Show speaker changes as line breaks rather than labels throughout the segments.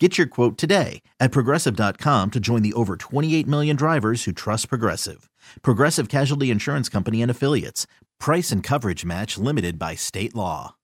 Get your quote today at progressive.com to join the over 28 million drivers who trust Progressive. Progressive Casualty Insurance Company and Affiliates. Price and coverage match limited by state law.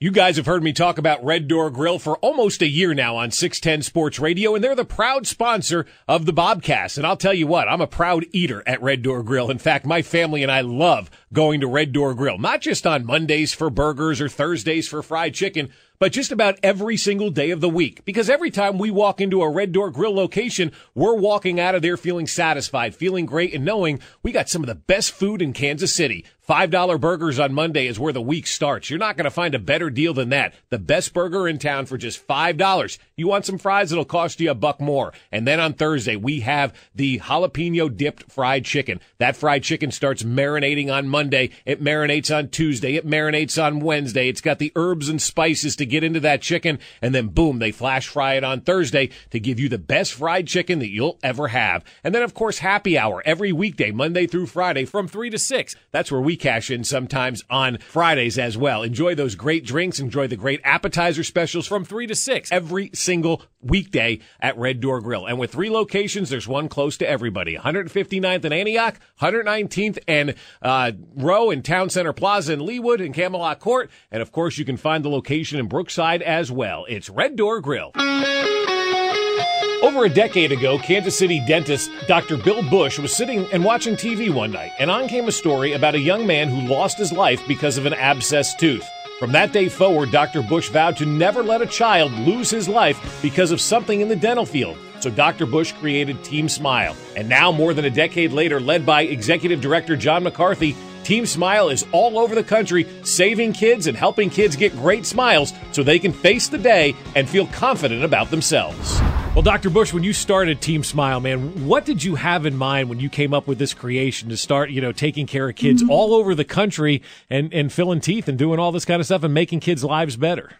You guys have heard me talk about Red Door Grill for almost a year now on 610 Sports Radio, and they're the proud sponsor of the Bobcast. And I'll tell you what, I'm a proud eater at Red Door Grill. In fact, my family and I love going to Red Door Grill, not just on Mondays for burgers or Thursdays for fried chicken, but just about every single day of the week. Because every time we walk into a Red Door Grill location, we're walking out of there feeling satisfied, feeling great, and knowing we got some of the best food in Kansas City. $5 burgers on Monday is where the week starts. You're not going to find a better deal than that. The best burger in town for just $5. You want some fries? It'll cost you a buck more. And then on Thursday, we have the jalapeno dipped fried chicken. That fried chicken starts marinating on Monday. It marinates on Tuesday. It marinates on Wednesday. It's got the herbs and spices to get into that chicken. And then boom, they flash fry it on Thursday to give you the best fried chicken that you'll ever have. And then of course, happy hour every weekday, Monday through Friday from three to six. That's where we cash in sometimes on Fridays as well. Enjoy those great drinks. Enjoy the great appetizer specials from three to six every single weekday at Red Door Grill. And with three locations, there's one close to everybody. 159th and Antioch, 119th and uh, Roe in Town Center Plaza in Leawood and Camelot Court. And of course, you can find the location in Brookside as well. It's Red Door Grill. Over a decade ago, Kansas City dentist Dr. Bill Bush was sitting and watching TV one night, and on came a story about a young man who lost his life because of an abscessed tooth. From that day forward, Dr. Bush vowed to never let a child lose his life because of something in the dental field. So Dr. Bush created Team Smile. And now, more than a decade later, led by Executive Director John McCarthy, Team Smile is all over the country, saving kids and helping kids get great smiles so they can face the day and feel confident about themselves. Well, Dr. Bush, when you started Team Smile, man, what did you have in mind when you came up with this creation to start, you know, taking care of kids mm-hmm. all over the country and, and filling teeth and doing all this kind of stuff and making kids' lives better?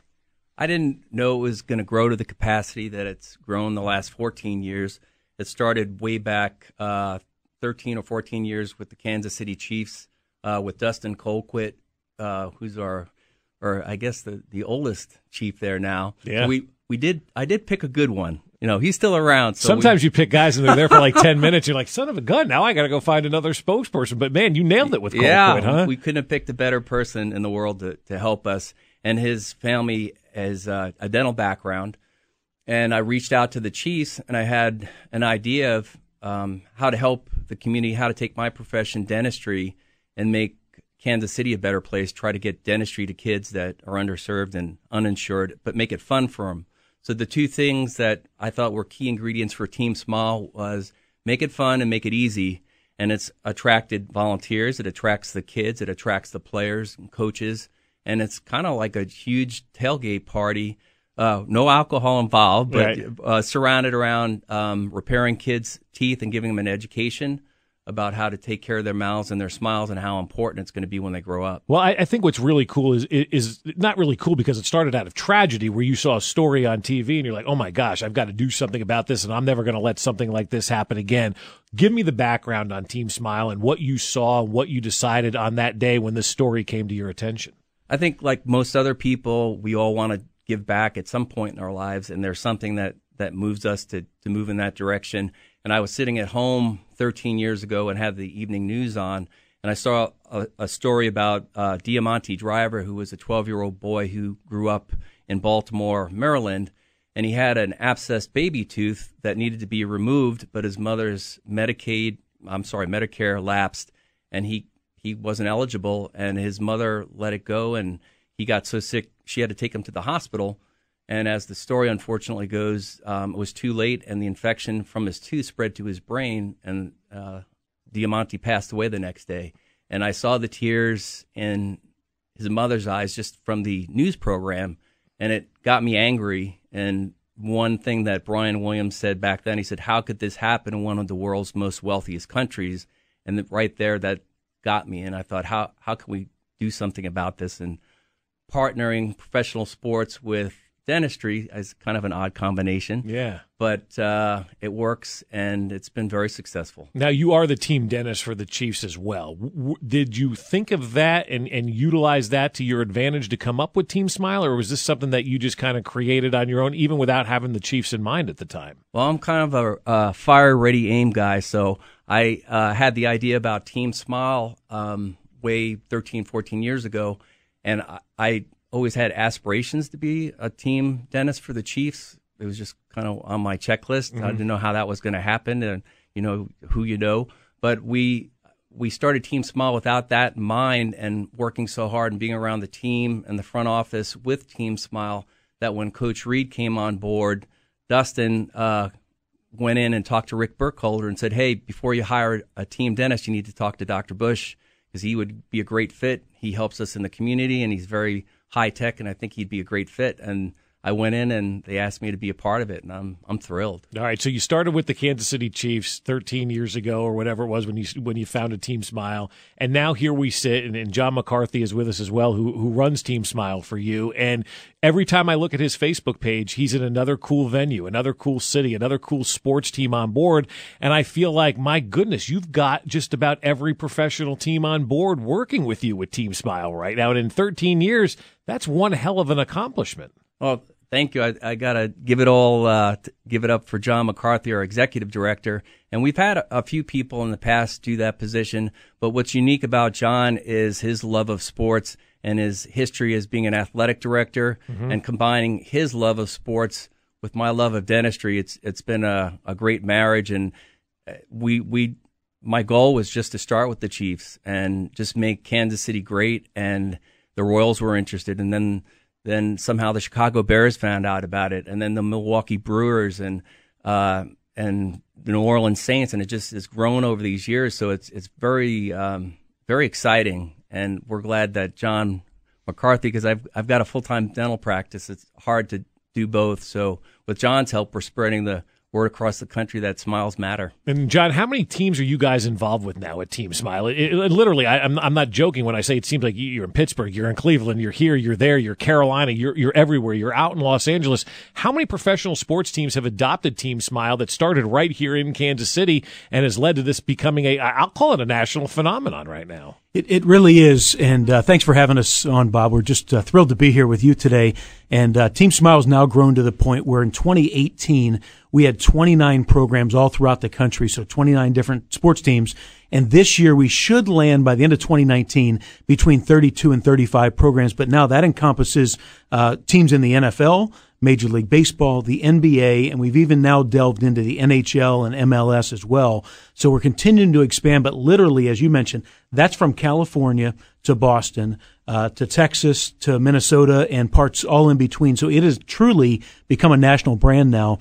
I didn't know it was going to grow to the capacity that it's grown the last 14 years. It started way back uh, 13 or 14 years with the Kansas City Chiefs, uh, with Dustin Colquitt, uh, who's our, or I guess the, the oldest chief there now.
Yeah. So
we, we did, I did pick a good one you know, he's still around. So
Sometimes we... you pick guys and they're there for like 10 minutes. You're like, son of a gun, now I got to go find another spokesperson. But man, you nailed it with Colquitt,
yeah,
huh?
We couldn't have picked a better person in the world to, to help us. And his family has uh, a dental background. And I reached out to the Chiefs and I had an idea of um, how to help the community, how to take my profession, dentistry, and make Kansas City a better place, try to get dentistry to kids that are underserved and uninsured, but make it fun for them so the two things that I thought were key ingredients for Team Smile was make it fun and make it easy. And it's attracted volunteers. It attracts the kids. It attracts the players and coaches. And it's kind of like a huge tailgate party. Uh, no alcohol involved, but right. uh, surrounded around um, repairing kids' teeth and giving them an education about how to take care of their mouths and their smiles and how important it's going to be when they grow up.
Well, I, I, think what's really cool is is not really cool because it started out of tragedy where you saw a story on TV and you're like, oh my gosh, I've got to do something about this and I'm never going to let something like this happen again. Give me the background on Team Smile and what you saw and what you decided on that day when this story came to your attention.
I think, like most other people, we all want to give back at some point in our lives, and there's something that that moves us to to move in that direction. And I was sitting at home 13 years ago and had the evening news on, and I saw a, a story about uh, Deamonte Driver, who was a 12 year old boy who grew up in Baltimore, Maryland, and he had an abscessed baby tooth that needed to be removed, but his mother's Medicaid, I'm sorry, Medicare lapsed, and he he wasn't eligible, and his mother let it go, and he got so sick she had to take him to the hospital. And as the story unfortunately goes, um, it was too late, and the infection from his tooth spread to his brain, and uh, Deamonte passed away the next day. And I saw the tears in his mother's eyes just from the news program, and it got me angry. And one thing that Brian Williams said back then, he said, "How could this happen in one of the world's most wealthiest countries?" And right there, that got me, and I thought, how how can we do something about this? And partnering professional sports with dentistry is kind of an odd combination.
Yeah.
But uh, it works and it's been very successful.
Now, you are the team dentist for the Chiefs as well. W- did you think of that and, and utilize that to your advantage to come up with Team Smile, or was this something that you just kind of created on your own, even without having the Chiefs in mind at the time?
Well, I'm kind of a, fire ready aim guy. So I uh, had the idea about Team Smile um, way 13, 14 years ago. And I, I always had aspirations to be a team dentist for the Chiefs. It was just kind of on my checklist. Mm-hmm. I didn't know how that was going to happen, and you know who you know. But we we started Team Smile without that in mind, and working so hard and being around the team and the front office with Team Smile. That when Coach Reid came on board, Dustin uh, went in and talked to Rick Burkholder and said, "Hey, before you hire a team dentist, you need to talk to Dr. Bush because he would be a great fit. He helps us in the community, and he's very high tech, and I think he'd be a great fit. And I went in and they asked me to be a part of it, and I'm I'm thrilled.
All right, so you started with the Kansas City Chiefs 13 years ago, or whatever it was when you when you founded Team Smile, and now here we sit, and, and John McCarthy is with us as well, who who runs Team Smile for you. And every time I look at his Facebook page, he's in another cool venue, another cool city, another cool sports team on board, and I feel like my goodness, you've got just about every professional team on board working with you with Team Smile right now. And in 13 years, that's one hell of an accomplishment.
Well, thank you. I, I got to give it all, uh, give it up for John McCarthy, our executive director. And we've had a, a, few people in the past do that position. But what's unique about John is his love of sports and his history as being an athletic director mm-hmm. and combining his love of sports with my love of dentistry. It's, it's been a, a great marriage. And uh, we, we, my goal was just to start with the Chiefs and just make Kansas City great. And the Royals were interested. And then, then somehow the Chicago Bears found out about it, and then the Milwaukee Brewers and uh, and the New Orleans Saints, and it just has grown over these years. So it's it's very um, very exciting, and we're glad that John McCarthy, because I've I've got a full time dental practice. It's hard to do both. So with John's help, we're spreading the word across the country that smiles matter.
And John, how many teams are you guys involved with now at Team Smile? It, it, literally, I, am I'm, I'm not joking when I say it seems like you're in Pittsburgh, you're in Cleveland, you're here, you're there, you're Carolina, you're you're everywhere, you're out in Los Angeles. How many professional sports teams have adopted Team Smile that started right here in Kansas City and has led to this becoming a I'll call it a national phenomenon right now?
It, it really is. And uh, thanks for having us on, Bob. We're just uh, thrilled to be here with you today. And uh, Team Smile has now grown to the point where in 2018, we had 29 programs all throughout the country. So 29 different sports teams. And this year we should land by the end of 2019 between 32 and 35 programs. But now that encompasses uh, teams in the NFL, Major League Baseball, the NBA, and we've even now delved into the NHL and MLS as well. So we're continuing to expand, but literally, as you mentioned, that's from California to Boston, uh, to Texas, to Minnesota, and parts all in between. So it has truly become a national brand now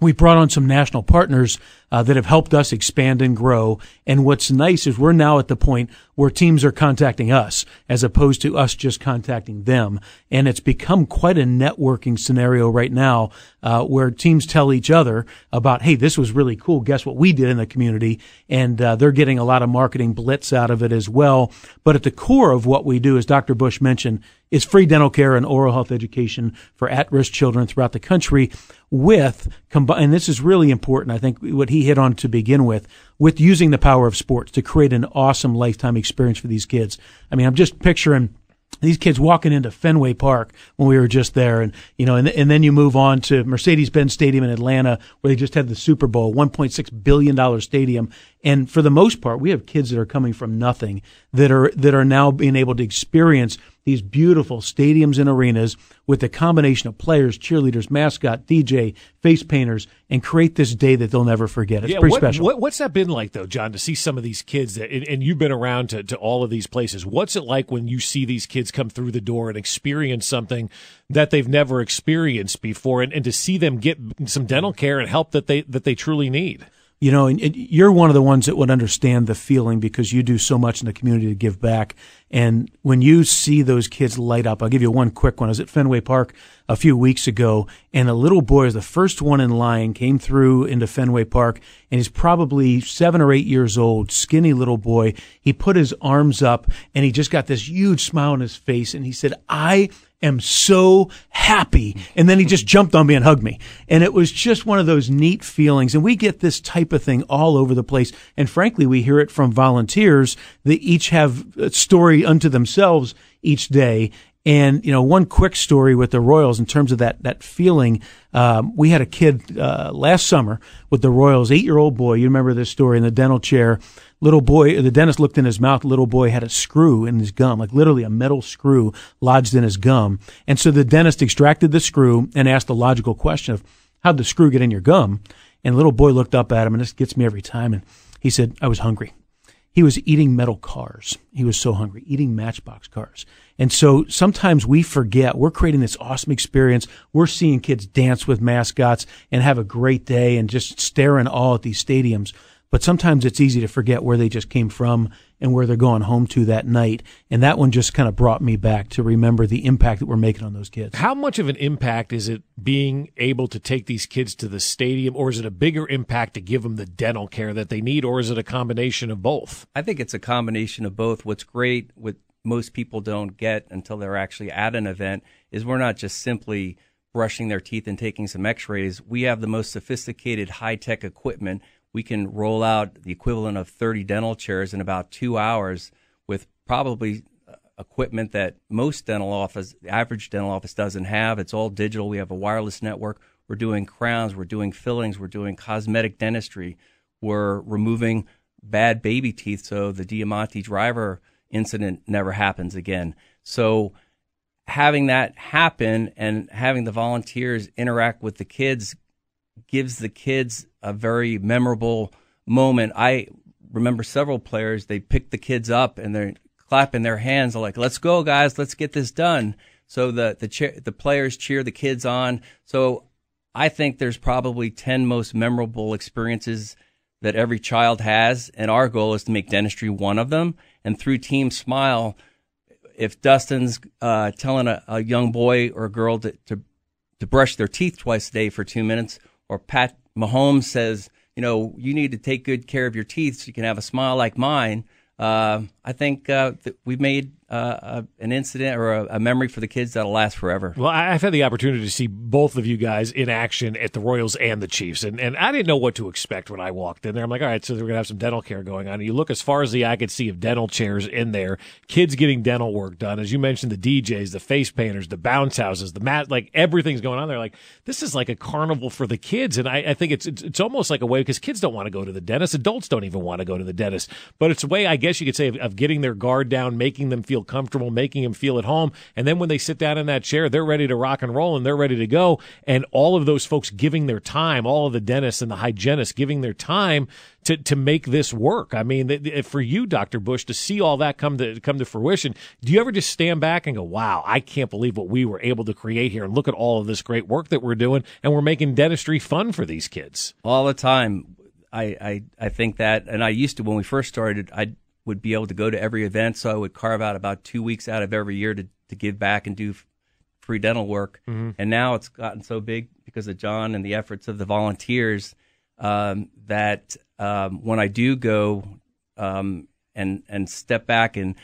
we brought on some national partners uh, that have helped us expand and grow. And what's nice is we're now at the point where teams are contacting us as opposed to us just contacting them. And it's become quite a networking scenario right now uh, where teams tell each other about, hey, this was really cool. Guess what we did in the community? And uh, they're getting a lot of marketing blitz out of it as well. But at the core of what we do, as Dr. Bush mentioned, is free dental care and oral health education for at-risk children throughout the country with and this is really important i think what he hit on to begin with with using the power of sports to create an awesome lifetime experience for these kids. I mean i'm just picturing these kids walking into Fenway Park when we were just there, and you know, and and then you move on to Mercedes-Benz Stadium in Atlanta, where they just had the Super Bowl, 1.6 billion dollar stadium, and for the most part, we have kids that are coming from nothing that are that are now being able to experience these beautiful stadiums and arenas with a combination of players, cheerleaders, mascot, DJ, face painters, and create this day that they'll never forget. It's yeah, pretty
what,
special.
What, what's that been like, though, John, to see some of these kids that, and, and you've been around to, to all of these places. What's it like when you see these kids come through the door and experience something that they've never experienced before, and, and to see them get some dental care and help that they that they truly need?
You know, and, you're one of the ones that would understand the feeling because you do so much in the community to give back. And when you see those kids light up, I'll give you one quick one. I was at Fenway Park a few weeks ago and a little boy was the first one in line, came through into Fenway Park, and he's probably seven or eight years old, skinny little boy. He put his arms up and he just got this huge smile on his face, and he said, I am so happy. And then he just jumped on me and hugged me. And it was just one of those neat feelings. And we get this type of thing all over the place. And frankly, we hear it from volunteers that each have a story unto themselves each day. And you know, one quick story with the Royals in terms of that that feeling. Um, we had a kid uh, last summer with the Royals, eight year old boy. You remember this story in the dental chair. Little boy, the dentist looked in his mouth. Little boy had a screw in his gum, like literally a metal screw lodged in his gum. And so the dentist extracted the screw and asked the logical question of how'd the screw get in your gum? And little boy looked up at him, and this gets me every time. And he said, "I was hungry." He was eating metal cars. He was so hungry, eating matchbox cars. And so sometimes we forget we're creating this awesome experience. We're seeing kids dance with mascots and have a great day and just stare in awe at these stadiums. But sometimes it's easy to forget where they just came from and where they're going home to that night. And that one just kind of brought me back to remember the impact that we're making on those kids.
How much of an impact is it being able to take these kids to the stadium, or is it a bigger impact to give them the dental care that they need, or is it a combination of both?
I think it's a combination of both. What's great, what most people don't get until they're actually at an event, is we're not just simply brushing their teeth and taking some x rays. We have the most sophisticated high tech equipment we can roll out the equivalent of 30 dental chairs in about two hours with probably uh, equipment that most dental office, the average dental office doesn't have. It's all digital. We have a wireless network. We're doing crowns. We're doing fillings. We're doing cosmetic dentistry. We're removing bad baby teeth so the Deamonte Driver incident never happens again. So having that happen and having the volunteers interact with the kids gives the kids a very memorable moment. I remember several players, they pick the kids up and they're clapping their hands like, let's go guys, let's get this done. So the, the, cheer, the players cheer the kids on. So I think there's probably 10 most memorable experiences that every child has. And our goal is to make dentistry one of them. And through Team Smile, if Dustin's uh, telling a, a, young boy or a girl to, to, to brush their teeth twice a day for two minutes, or Pat Mahomes says, you know, you need to take good care of your teeth so you can have a smile like mine. Uh, I think uh, that we've made uh, an incident or a, a, memory for the kids that'll last forever.
Well, I've had the opportunity to see both of you guys in action at the Royals and the Chiefs, and, and I didn't know what to expect when I walked in there. I'm like, all right, so we're gonna have some dental care going on. And you look as far as the eye could see of dental chairs in there, kids getting dental work done. As you mentioned, the DJs, the face painters, the bounce houses, the mat, like everything's going on there. Like this is like a carnival for the kids, and I, I think it's, it's it's almost like a way because kids don't want to go to the dentist, adults don't even want to go to the dentist, but it's a way I guess you could say of, of getting their guard down, making them feel comfortable, making them feel at home. And then when they sit down in that chair, they're ready to rock and roll and they're ready to go. And all of those folks giving their time, all of the dentists and the hygienists giving their time to, to make this work. I mean, for you, Dr. Bush, to see all that come to come to fruition, do you ever just stand back and go, wow, I can't believe what we were able to create here and look at all of this great work that we're doing and we're making dentistry fun for these kids?
All the time. I, I, I think that, and I used to, when we first started, I would be able to go to every event. So I would carve out about two weeks out of every year to, to give back and do free dental work. Mm-hmm. And now it's gotten so big because of John and the efforts of the volunteers um, that um, when I do go um, and and step back and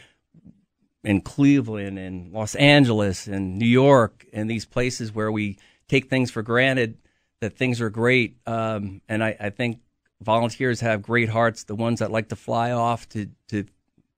in Cleveland and Los Angeles and New York and these places where we take things for granted that things are great. Um, and I, I, think volunteers have great hearts, the ones that like to fly off to, to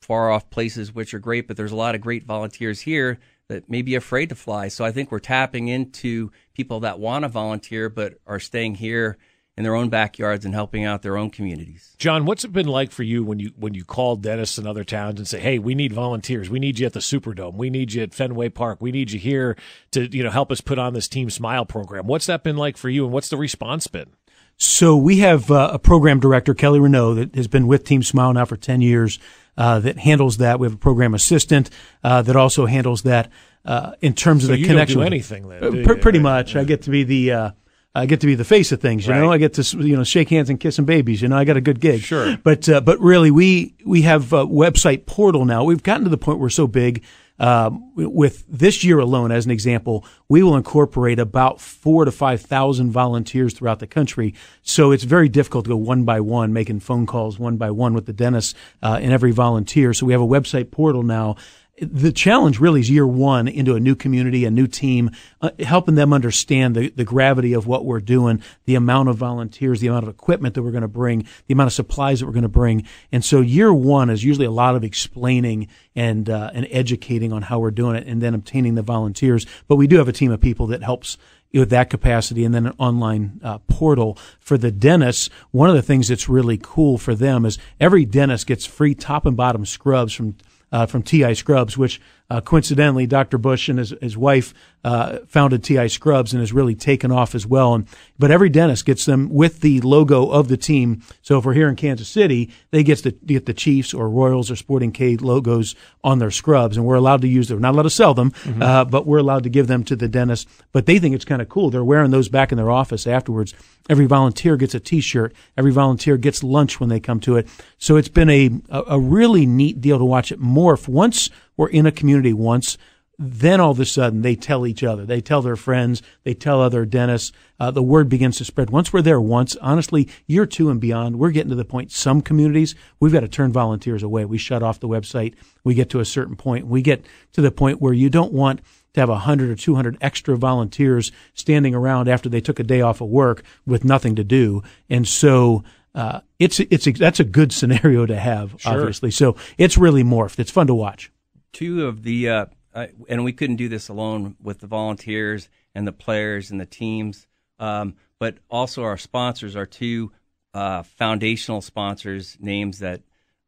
far off places, which are great, but there's a lot of great volunteers here that may be afraid to fly. So I think we're tapping into people that want to volunteer but are staying here in their own backyards and helping out their own communities.
John, what's it been like for you when you when you call dentists in other towns and say, "Hey, we need volunteers. We need you at the Superdome. We need you at Fenway Park. We need you here to you know help us put on this Team Smile program." What's that been like for you, and what's the response been?
So we have uh, a program director, Kelly Renault, that has been with Team Smile now for 10 years, uh, that handles that. We have a program assistant uh, that also handles that uh, in terms
so
of the connection.
do anything then?
Uh, do pretty much. Yeah. I get to be the. Uh, I get to be the face of things, you right. know. I get to you know shake hands and kiss some babies, you know. I got a good gig,
sure.
But but really, we we have a website portal now. We've gotten to the point where we're so big um, with this year alone, as an example, we will incorporate about four to 5,000 volunteers throughout the country. So it's very difficult to go one by one, making phone calls one by one with the dentist uh, and every volunteer. So we have a website portal now the challenge really is year one into a new community, a new team, uh, helping them understand the, the gravity of what we're doing, the amount of volunteers, the amount of equipment that we're going to bring, the amount of supplies that we're going to bring. And so year one is usually a lot of explaining and, uh, and educating on how we're doing it and then obtaining the volunteers. But we do have a team of people that helps with that capacity and then an online uh, portal for the dentists. One of the things that's really cool for them is every dentist gets free top and bottom scrubs from uh, from TI Scrubs, which uh, coincidentally, Dr. Bush and his, his wife uh, founded TI Scrubs and has really taken off as well. And but every dentist gets them with the logo of the team. So if we're here in Kansas City, they get the get the Chiefs or Royals or Sporting K logos on their scrubs, and we're allowed to use them. We're not allowed to sell them, mm-hmm. uh, but we're allowed to give them to the dentist. But they think it's kind of cool. They're wearing those back in their office afterwards. Every volunteer gets a T-shirt. Every volunteer gets lunch when they come to it. So it's been a a, a really neat deal to watch it morph once were in a community once, then all of a sudden they tell each other, they tell their friends, they tell other dentists. Uh, the word begins to spread. Once we're there, once honestly, year two and beyond, we're getting to the point. Some communities we've got to turn volunteers away. We shut off the website. We get to a certain point. We get to the point where you don't want to have 100 or 200 extra volunteers standing around after they took a day off of work with nothing to do. And so uh, it's it's that's a good scenario to have, sure. obviously. So it's really morphed. It's fun to watch
two of the, uh, uh, and we couldn't do this alone with the volunteers and the players and the teams, um, but also our sponsors, our two uh, foundational sponsors, names that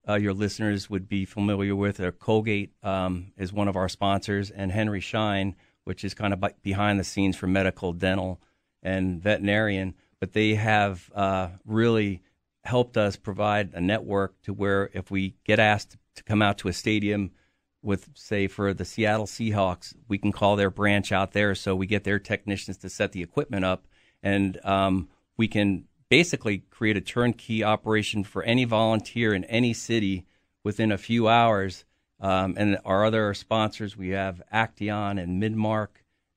uh, your listeners would be familiar with. Are Colgate um, is one of our sponsors, and Henry Schein, which is kind of behind the scenes for medical, dental, and veterinarian. But they have uh, really helped us provide a network to where if we get asked to come out to a stadium with say for the Seattle Seahawks, we can call their branch out there, so we get their technicians to set the equipment up, and um, we can basically create a turnkey operation for any volunteer in any city within a few hours. Um, and our other sponsors, we have Acteon and Midmark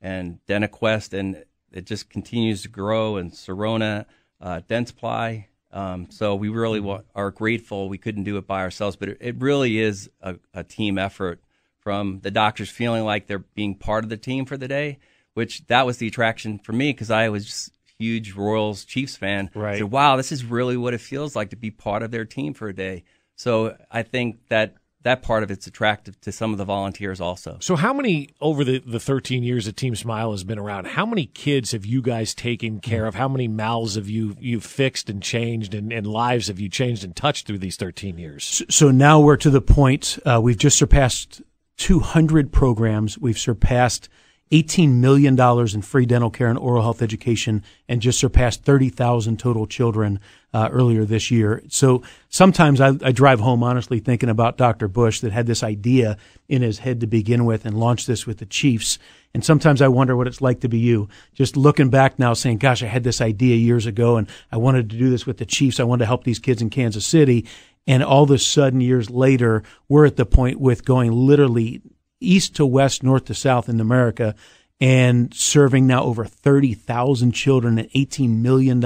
and DentaQuest, and it just continues to grow. And Sirona, uh, Dentsply, um, so we really mm-hmm. are grateful we couldn't do it by ourselves, but it, it really is a, a, team effort from the doctors feeling like they're being part of the team for the day, which that was the attraction for me because I was just huge Royals Chiefs fan.
Right.
So, wow, this is really what it feels like to be part of their team for a day. So I think that that part of it's attractive to some of the volunteers also.
So, how many over the, the 13 years that Team Smile has been around? How many kids have you guys taken care of? How many mouths have you you fixed and changed, and, and lives have you changed and touched through these 13 years?
So now we're to the point uh, we've just surpassed 200 programs. We've surpassed $18 million in free dental care and oral health education and just surpassed 30,000 total children uh, earlier this year. So sometimes I, I, drive home honestly thinking about Dr. Bush that had this idea in his head to begin with and launched this with the Chiefs. And sometimes I wonder what it's like to be you. Just looking back now saying, gosh, I had this idea years ago and I wanted to do this with the Chiefs. I wanted to help these kids in Kansas City. And all of a sudden, years later, we're at the point with going literally east to west, north to south in America, and serving now over 30,000 children and $18 million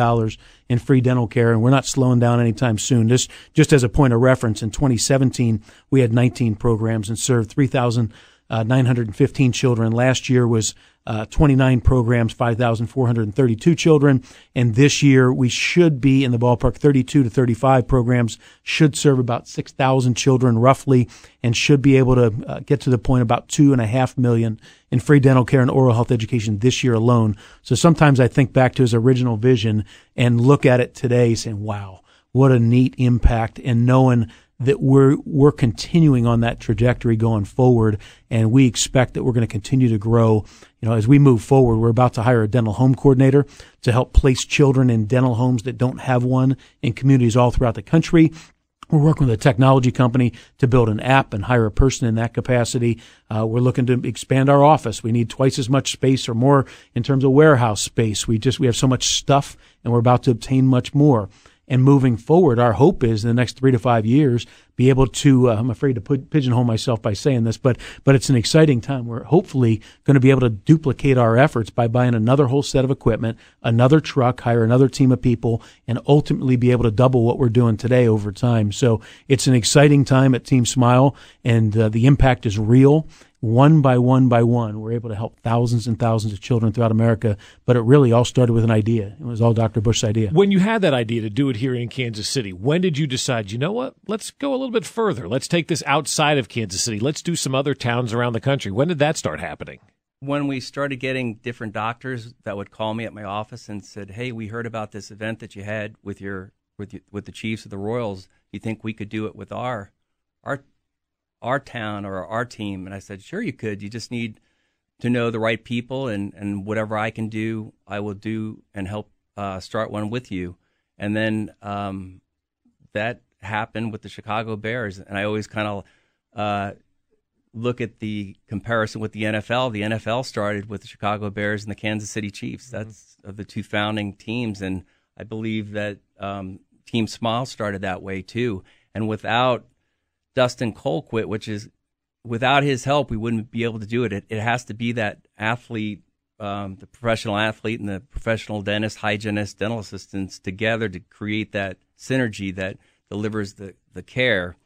in free dental care. And we're not slowing down anytime soon. Just, just as a point of reference, in 2017, we had 19 programs and served 3,915 uh, children. Last year was uh, 29 programs, 5,432 children. And this year we should be in the ballpark 32 to 35 programs, should serve about 6,000 children roughly, and should be able to uh, get to the point about two and a half million in free dental care and oral health education this year alone. So sometimes I think back to his original vision and look at it today saying, wow, what a neat impact and knowing that we're we're continuing on that trajectory going forward, and we expect that we're going to continue to grow. You know, as we move forward, we're about to hire a dental home coordinator to help place children in dental homes that don't have one in communities all throughout the country. We're working with a technology company to build an app and hire a person in that capacity. Uh, we're looking to expand our office. We need twice as much space or more in terms of warehouse space. We just we have so much stuff, and we're about to obtain much more. And moving forward, our hope is in the next three to five years, be able to, uh, I'm afraid to put, pigeonhole myself by saying this, but, but it's an exciting time. We're hopefully going to be able to duplicate our efforts by buying another whole set of equipment, another truck, hire another team of people, and ultimately be able to double what we're doing today over time. So it's an exciting time at Team Smile and uh, the impact is real one by one by one, we're able to help thousands and thousands of children throughout America. But it really all started with an idea. It was all Dr. Bush's idea.
When you had that idea to do it here in Kansas City, when did you decide, you know what, let's go a little bit further. Let's take this outside of Kansas City. Let's do some other towns around the country. When did that start happening?
When we started getting different doctors that would call me at my office and said, "Hey, we heard about this event that you had with your with you, with the Chiefs of the Royals. You think we could do it with our our our town or our team? And I said, sure, you could. You just need to know the right people, and, and whatever I can do, I will do and help uh, start one with you. And then um, that happened with the Chicago Bears. And I always kind of uh, look at the comparison with the NFL. The NFL started with the Chicago Bears and the Kansas City Chiefs. Mm-hmm. That's mm-hmm. the two founding teams. And I believe that um, Team Smile started that way too. And without Dustin Colquitt, which is without his help, we wouldn't be able to do it. It, it has to be that athlete, um, the professional athlete and the professional dentist, hygienist, dental assistants together to create that synergy that delivers the, the care.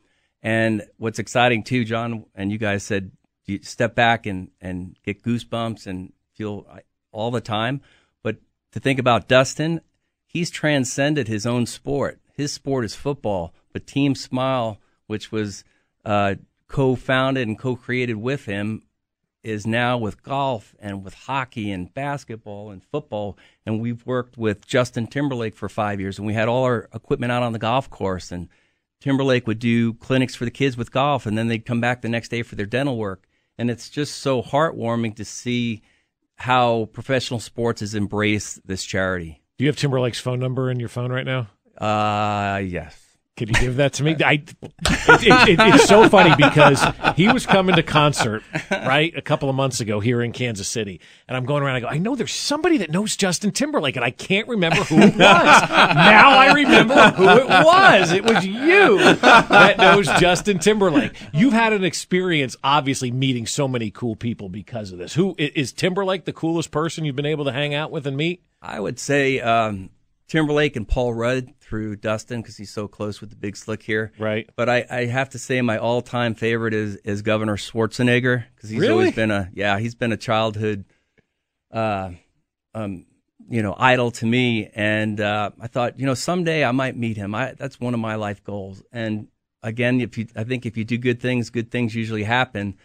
And what's exciting too, John, and you guys said, you step back and, and get goosebumps and feel all the time. But to think about Dustin, he's transcended his own sport. His sport is football, but Team Smile – which was uh, co-founded and co-created with him, is now with golf and with hockey and basketball and football. And we've worked with Justin Timberlake for five years, and we had all our equipment out on the golf course. And Timberlake would do clinics for the kids with golf, and then they'd come back the next day for their dental work. And it's just so heartwarming to see how professional sports has embraced this charity.
Do you have Timberlake's phone number in your phone right now?
Uh, yes.
Could you give that to me? I, it, it, it, it's so funny because he was coming to concert right a couple of months ago here in Kansas City, and I'm going around. I go, I know there's somebody that knows Justin Timberlake, and I can't remember who it was. now I remember who it was. It was you that knows Justin Timberlake. You've had an experience, obviously, meeting so many cool people because of this. Who is Timberlake? The coolest person you've been able to hang out with and meet?
I would say. Um Timberlake and Paul Rudd through Dustin because he's so close with the big slick here.
Right.
But I, I have to say my all time favorite is is Governor Schwarzenegger because he's
really?
always been a yeah he's been a childhood, uh, um, you know idol to me and uh, I thought you know someday I might meet him. I that's one of my life goals. And again, if you I think if you do good things, good things usually happen.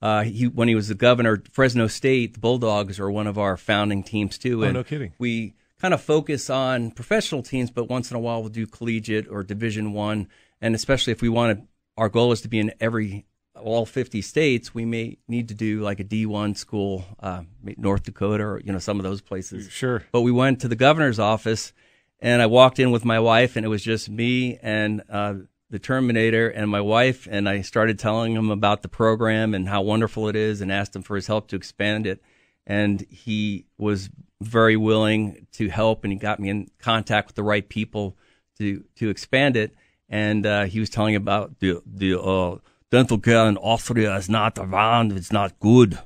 Uh, he, when he was the governor, Fresno State, the Bulldogs are one of our founding teams too.
Oh, no kidding.
We kind of focus on professional teams, but once in a while we'll do collegiate or Division One, and especially if we want to, our goal is to be in every all 50 states. We may need to do like a D1 school, uh, North Dakota, or you know some of those places.
Sure.
But we went to the governor's office, and I walked in with my wife, and it was just me and. Uh, the Terminator and my wife, and I started telling him about the program and how wonderful it is, and asked him for his help to expand it. And he was very willing to help, and he got me in contact with the right people to to expand it. And uh, he was telling about the the uh, dental care in Austria is not around; it's not good.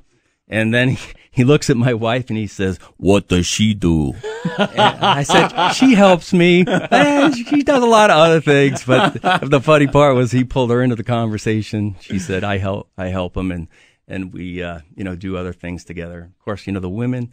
And then he, he looks at my wife and he says, "What does she do?" and I said, "She helps me. And she does a lot of other things." But the funny part was he pulled her into the conversation. She said, "I help. I help him," and and we uh, you know do other things together. Of course, you know the women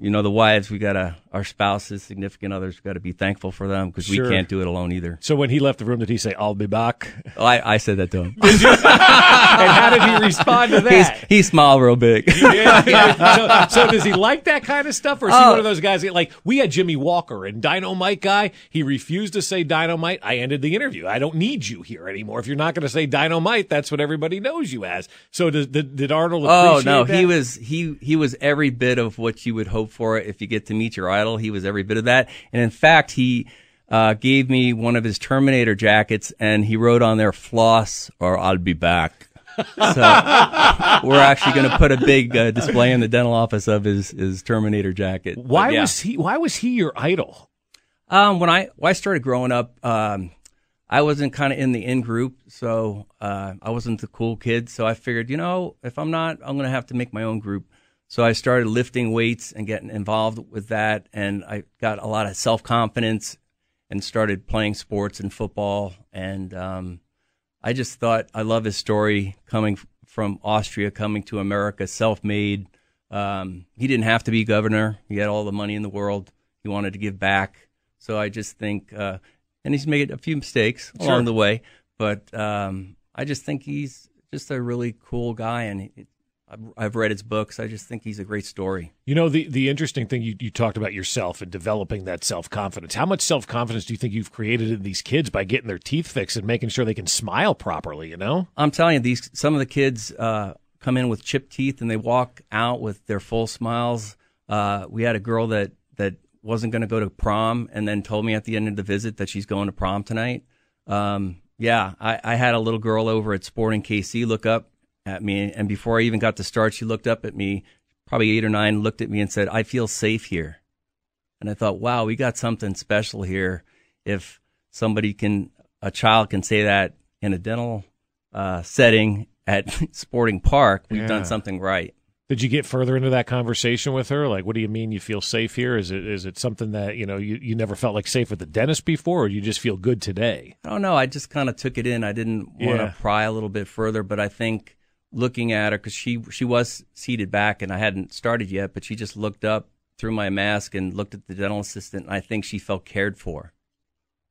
you know, the wives, we got to, our spouses, significant others, got to be thankful for them because sure. we can't do it alone either.
So when he left the room, did he say, I'll be back?
Oh, I, I said that to him.
and how did he respond to that?
He's, he smiled real big.
yeah, yeah. So, so, does he like that kind of stuff? Or is he oh. one of oh. those guys that, like, we had Jimmie Walker and Dynamite Guy. He refused to say Dynamite. I ended the interview. I don't need you here anymore. If you're not going to say Dynamite, that's what everybody knows you as. So did, did, did Arnold
Oh, no.
That?
He was, he, he was every bit of what you would hope for if you get to meet your idol. He was every bit of that. And in fact, he uh, gave me one of his Terminator jackets and he wrote on there, floss or I'll be back. so we're actually going to put a big uh, display in the dental office of his, his Terminator jacket.
Why yeah. was he, why was he your idol?
Um, when I when I started growing up, um, I wasn't kind of in the in group, so uh, I wasn't the cool kid. So I figured, you know, if I'm not, I'm going to have to make my own group. So I started lifting weights and getting involved with that, and I got a lot of self confidence and started playing sports and football. And um, I just thought I love his story coming from Austria, coming to America, self made. Um, he didn't have to be governor. He had all the money in the world. He wanted to give back. So I just think, uh, and he's made a few mistakes
Sure.
along the way, but um, I just think he's just a really cool guy, and I've, read his books. I just think he's a great story.
You know, the, the interesting thing you, you talked about yourself and developing that self confidence. How much self confidence do you think you've created in these kids by getting their teeth fixed and making sure they can smile properly, you know?
I'm telling you, these some of the kids uh, come in with chipped teeth and they walk out with their full smiles. Uh, we had a girl that that wasn't going to go to prom and then told me at the end of the visit that she's going to prom tonight. Um, yeah, I, I had a little girl over at Sporting KC look up at me, and before I even got to start, she looked up at me, probably eight or nine, looked at me and said, "I feel safe here." And I thought, wow, we got something special here. If somebody can, a child can say that in a dental uh, setting at Sporting Park, we've
Yeah.
done something right.
Did you get further into that conversation with her? Like, what do you mean you feel safe here? Is it is it something that you know you, you never felt like safe with the dentist before, or you just feel good today?
I don't know. I just kind of took it in. I didn't want to
Yeah.
pry a little bit further, but I think looking at her because she she was seated back and I hadn't started yet, but she just looked up through my mask and looked at the dental assistant, and I think she felt cared for.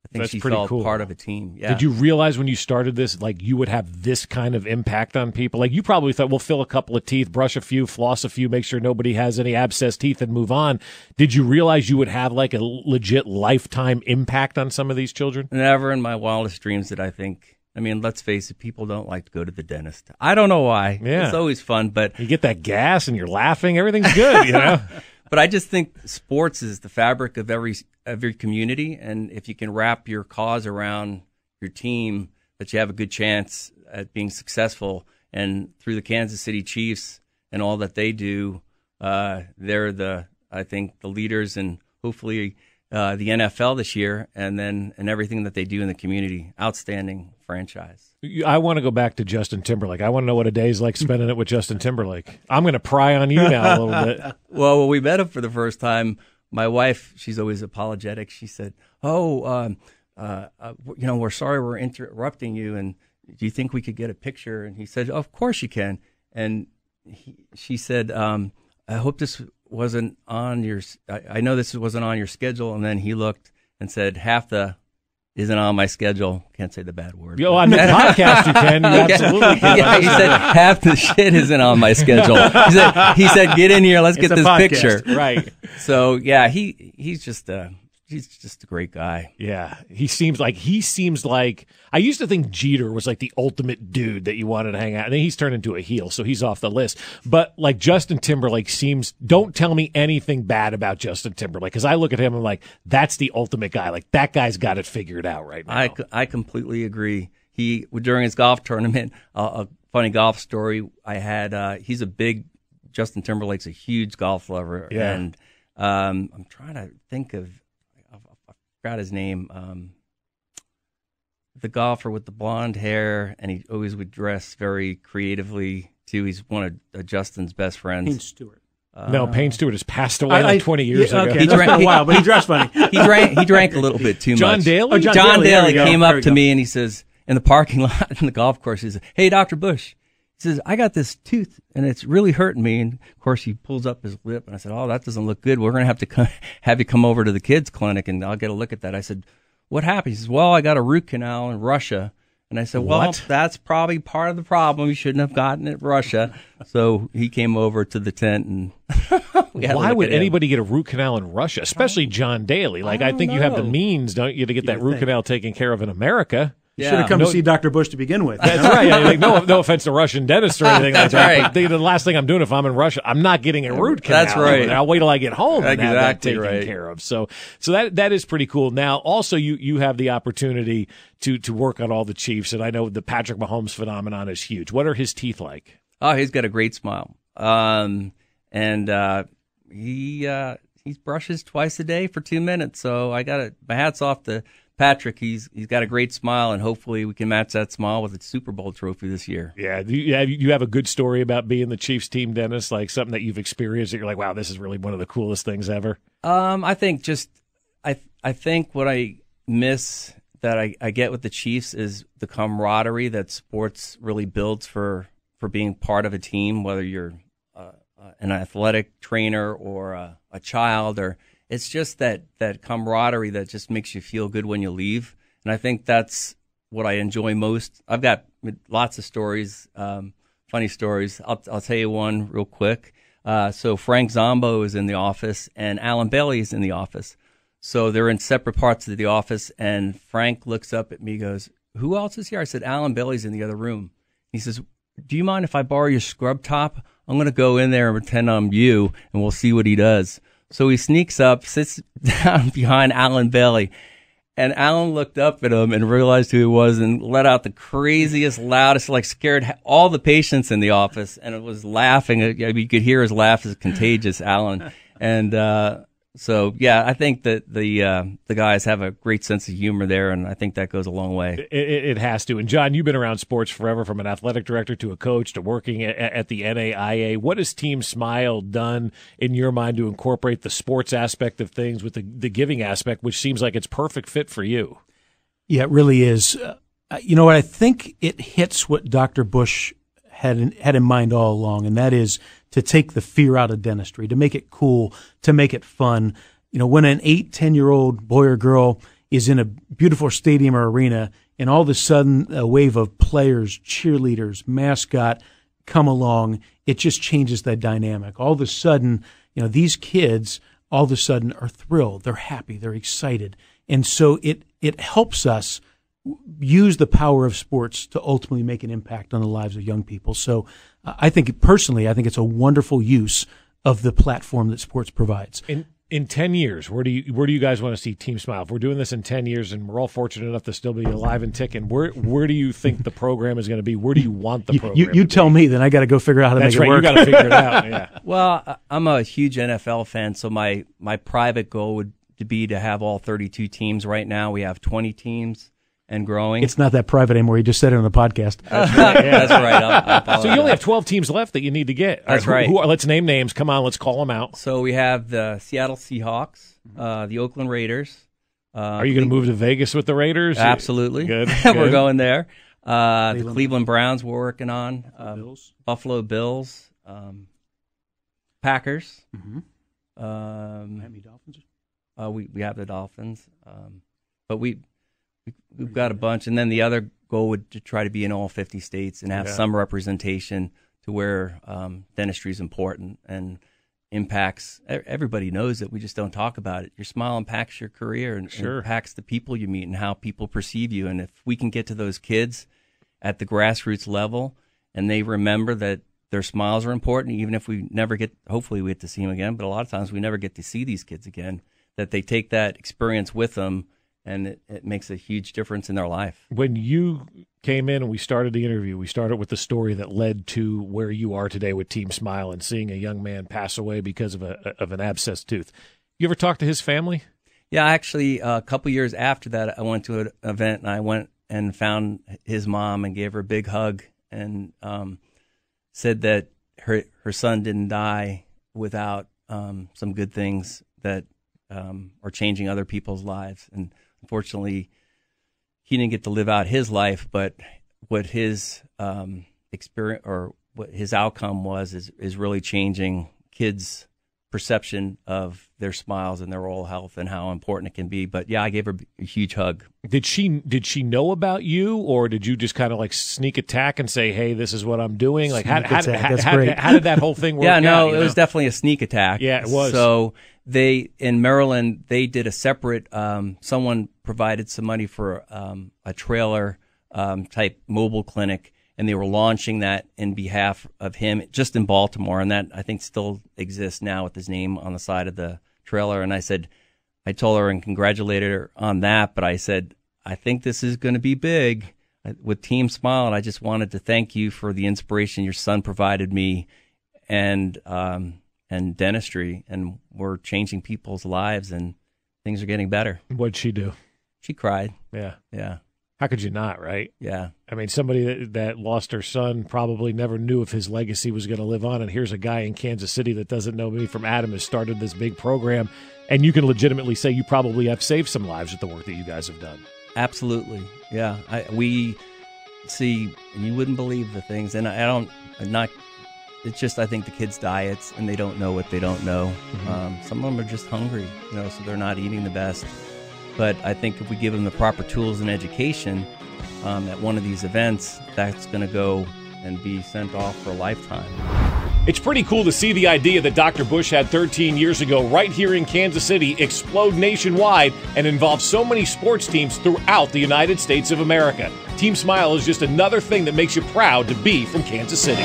I think
That's
she
pretty
felt
cool.
part of a team. Yeah.
Did you realize when you started this, like you would have this kind of impact on people? Like you probably thought, we'll fill a couple of teeth, brush a few, floss a few, make sure nobody has any abscess teeth, and move on. Did you realize you would have like a legit lifetime impact on some of these children?
Never in my wildest dreams did I think. I mean, let's face it, people don't like to go to the dentist. I don't know why.
Yeah.
It's always fun, but
You get that gas and you're laughing, everything's good, you know.
but I just think sports is the fabric of every every community, and if you can wrap your cause around your team, that you have a good chance at being successful. And through the Kansas City Chiefs and all that they do, uh, they're the I think the leaders, and hopefully uh, the NFL this year, and then and everything that they do in the community. Outstanding franchise.
I want to go back to Justin Timberlake. I want to know what a day's like spending it with Justin Timberlake. I'm going to pry on you now a little bit.
Well, when we met him for the first time, my wife, she's always apologetic. She said, "Oh, um, uh, uh, you know, we're sorry we're interrupting you, and do you think we could get a picture?" And he said, "Of course you can." And he, she said, um, "I hope this wasn't on your. I know this wasn't on your schedule." And then he looked and said, "Half the isn't on my schedule. Can't say the bad word."
Yo, on the podcast, you can. You absolutely can.
yeah, he said half the shit isn't on my schedule. He said, he said, get in here, let's
It's
get this
podcast.
picture.
Right.
So yeah, he he's just uh he's just a great guy.
Yeah, he seems like he seems like I used to think Jeter was like the ultimate dude that you wanted to hang out. And then he's turned into a heel, so he's off the list. But like Justin Timberlake seems. Don't tell me anything bad about Justin Timberlake because I look at him and I'm like, that's the ultimate guy. Like that guy's got it figured out right now.
I, I completely agree. He during his golf tournament, uh, a funny golf story I had. Uh, he's a big Justin Timberlake's a huge golf lover,
Yeah.
and um, I'm trying to think of forgot his name. Um, the golfer with the blonde hair, and he always would dress very creatively too. He's one of uh, Justin's best friends.
Payne Stewart.
no, Payne Stewart has passed away like 20 years
yeah,
ago.
Okay,
He
that's
drank-
a while, but he dressed funny.
he drank he drank a little bit too
John
much.
Daly?
Oh, John
John
Daly, there we
Daly came
There
up to me and he says in the parking lot in the golf course, he says, "Hey, Doctor Bush," he says, "I got this tooth and it's really hurting me." And of course, he pulls up his lip and I said, "Oh, that doesn't look good. We're gonna have to come, have you come over to the kids clinic and I'll get a look at that." I said, "What happened?" He says, "Well, I got a root canal in Russia." And I said, "Well,
What?
that's probably part of the problem. You shouldn't have gotten it in Russia." so he came over to the tent and we had
Why would anybody get a root canal in Russia, especially John Daly? Like, I,
don't
think you have the means, don't you, to get that root
think.
canal taken care of in America.
You should have come
No-
to see Dr. Bush to begin with.
That's right. Yeah, like, no, no offense to Russian dentists or anything
That's
like that.
right.
But the, the last thing I'm doing if I'm in Russia, I'm not getting a root canal.
That's right.
I'll wait till I get home and have that taken
right.
care of. So, so that that is pretty cool. Now, also, you you have the opportunity to to work on all the Chiefs, and I know the Patrick Mahomes phenomenon is huge. What are his teeth like?
Oh, he's got a great smile. Um, and uh, he uh, he brushes twice a day for two minutes. So I got it. My hats off to Patrick. He's he's got a great smile, and hopefully we can match that smile with a Super Bowl trophy this year.
Yeah, do you have, you have a good story about being the Chiefs team, Dennis? Like something that you've experienced that you're like, wow, this is really one of the coolest things ever.
Um, I think just I I think what I miss that I, I get with the Chiefs is the camaraderie that sports really builds for for being part of a team, whether you're uh, uh, an athletic trainer or a, a child, or it's just that that camaraderie that just makes you feel good when you leave. And I think that's what I enjoy most. I've got lots of stories, um, funny stories. I'll, I'll tell you one real quick. Uh, so Frank Zombo is in the office, and Allen Bailey is in the office. So they're in separate parts of the office, and Frank looks up at me, goes, "Who else is here?" I said, "Allen Bailey's in the other room." He says, "Do you mind if I borrow your scrub top? I'm going to go in there and pretend I'm you, and we'll see what he does." So he sneaks up, sits down behind Allen Bailey, and Allen looked up at him and realized who he was, and let out the craziest, loudest, like scared all the patients in the office, and it was laughing. You could hear his laugh is contagious, Allen, and. uh so yeah, I think that the uh, the guys have a great sense of humor there, and I think that goes a long way.
It, it, has to. And John, you've been around sports forever, from an athletic director to a coach to working at, at, the NAIA. What has Team Smile done in your mind to incorporate the sports aspect of things with the the giving aspect, which seems like it's perfect fit for you?
Yeah, it really is. Uh, you know what? I think it hits what Dr. Bush had in, had in mind all along, and that is to take the fear out of dentistry, to make it cool, to make it fun. You know, when an eight, 10 year old boy or girl is in a beautiful stadium or arena and all of a sudden a wave of players, cheerleaders, mascot come along, it just changes that dynamic. All of a sudden, you know, these kids all of a sudden are thrilled, they're happy, they're excited. And so it, it helps us use the power of sports to ultimately make an impact on the lives of young people. So uh, I think personally, I think it's a wonderful use of the platform that sports provides.
In in ten years, where do you where do you guys want to see Team Smile? If we're doing this in ten years, and we're all fortunate enough to still be alive and ticking, where where do you think the program is going to be? Where do you want the program?
You, you tell
be?
me, then I got to go figure out how to
That's
make
right,
it work.
You got to figure it out. Yeah.
Well, I'm a huge NFL fan, so my my private goal would be to have all 32 teams. Right now, we have 20 teams and growing.
It's not that private anymore. You just said it on the podcast.
That's right. Yeah, that's right. I'll, I'll
so you only have 12 teams left that you need to get.
That's
right.
right.
Who, who, let's name names. Come on, let's call them out.
So we have the Seattle Seahawks, uh, the Oakland Raiders.
Uh, Are you going to move to Vegas with the Raiders?
Absolutely.
Good.
we're going there. Uh, the Cleveland Browns we're working on. Um,
Bills.
Buffalo Bills. Um, Packers.
Mm-hmm.
Um,
Miami Dolphins.
uh, we we have the Dolphins, um, but we we- we've got a bunch, and then the other goal would to try to be in all 50 states and have
Yeah.
some representation to where um, dentistry is important and impacts. Everybody knows it. We just don't talk about it. Your smile impacts your career and, and
Sure.
impacts the people you meet and how people perceive you. And if we can get to those kids at the grassroots level, and they remember that their smiles are important, even if we never get. Hopefully, we get to see them again. But a lot of times, we never get to see these kids again. That they take that experience with them and it, it makes a huge difference in their life.
When you came in and we started the interview, we started with the story that led to where you are today with Team Smile and seeing a young man pass away because of a of an abscessed tooth. You ever talk to his family?
Yeah, actually, a couple years after that, I went to an event and I went and found his mom and gave her a big hug and um, said that her her son didn't die without um, some good things that um, are changing other people's lives. And unfortunately, he didn't get to live out his life, but what his um, experience or what his outcome was is is really changing kids' perception of their smiles and their oral health and how important it can be. But yeah, I gave her a huge hug.
Did she did she know about you, or did you just kind of like sneak attack and say, "Hey, this is what I'm doing"? Like, how,
Sneak
how,
attack,
how,
that's
how,
great.
how did that whole thing work?
yeah, no,
out, you
it was definitely a sneak attack.
Yeah, it was.
So they in Maryland they did a separate. Um, someone provided some money for um, a trailer um, type mobile clinic, and they were launching that in behalf of him just in Baltimore, and that I think still exists now with his name on the side of the trailer. And I said, I told her and congratulated her on that, but I said, I think this is going to be big with Team Smile, and I just wanted to thank you for the inspiration your son provided me, and um, and dentistry, and we're changing people's lives, and things are getting better.
What'd she do?
She cried.
Yeah.
Yeah.
How could you not, right?
Yeah.
I mean, somebody that, that lost her son probably never knew if his legacy was going to live on. And here's a guy in Kansas City that doesn't know me from Adam has started this big program. And you can legitimately say you probably have saved some lives with the work that you guys have done.
Absolutely. Yeah. I, we see, and you wouldn't believe the things. And I, I don't, I'm not, it's just, I think the kids' diets and they don't know what they don't know. Mm-hmm. Um, some of them are just hungry, you know, so they're not eating the best. But I think if we give them the proper tools and education um, at one of these events, that's going to go and be sent off for a lifetime.
It's pretty cool to see the idea that Dr. Bush had 13 years ago right here in Kansas City explode nationwide and involve so many sports teams throughout the United States of America. Team Smile is just another thing that makes you proud to be from Kansas City.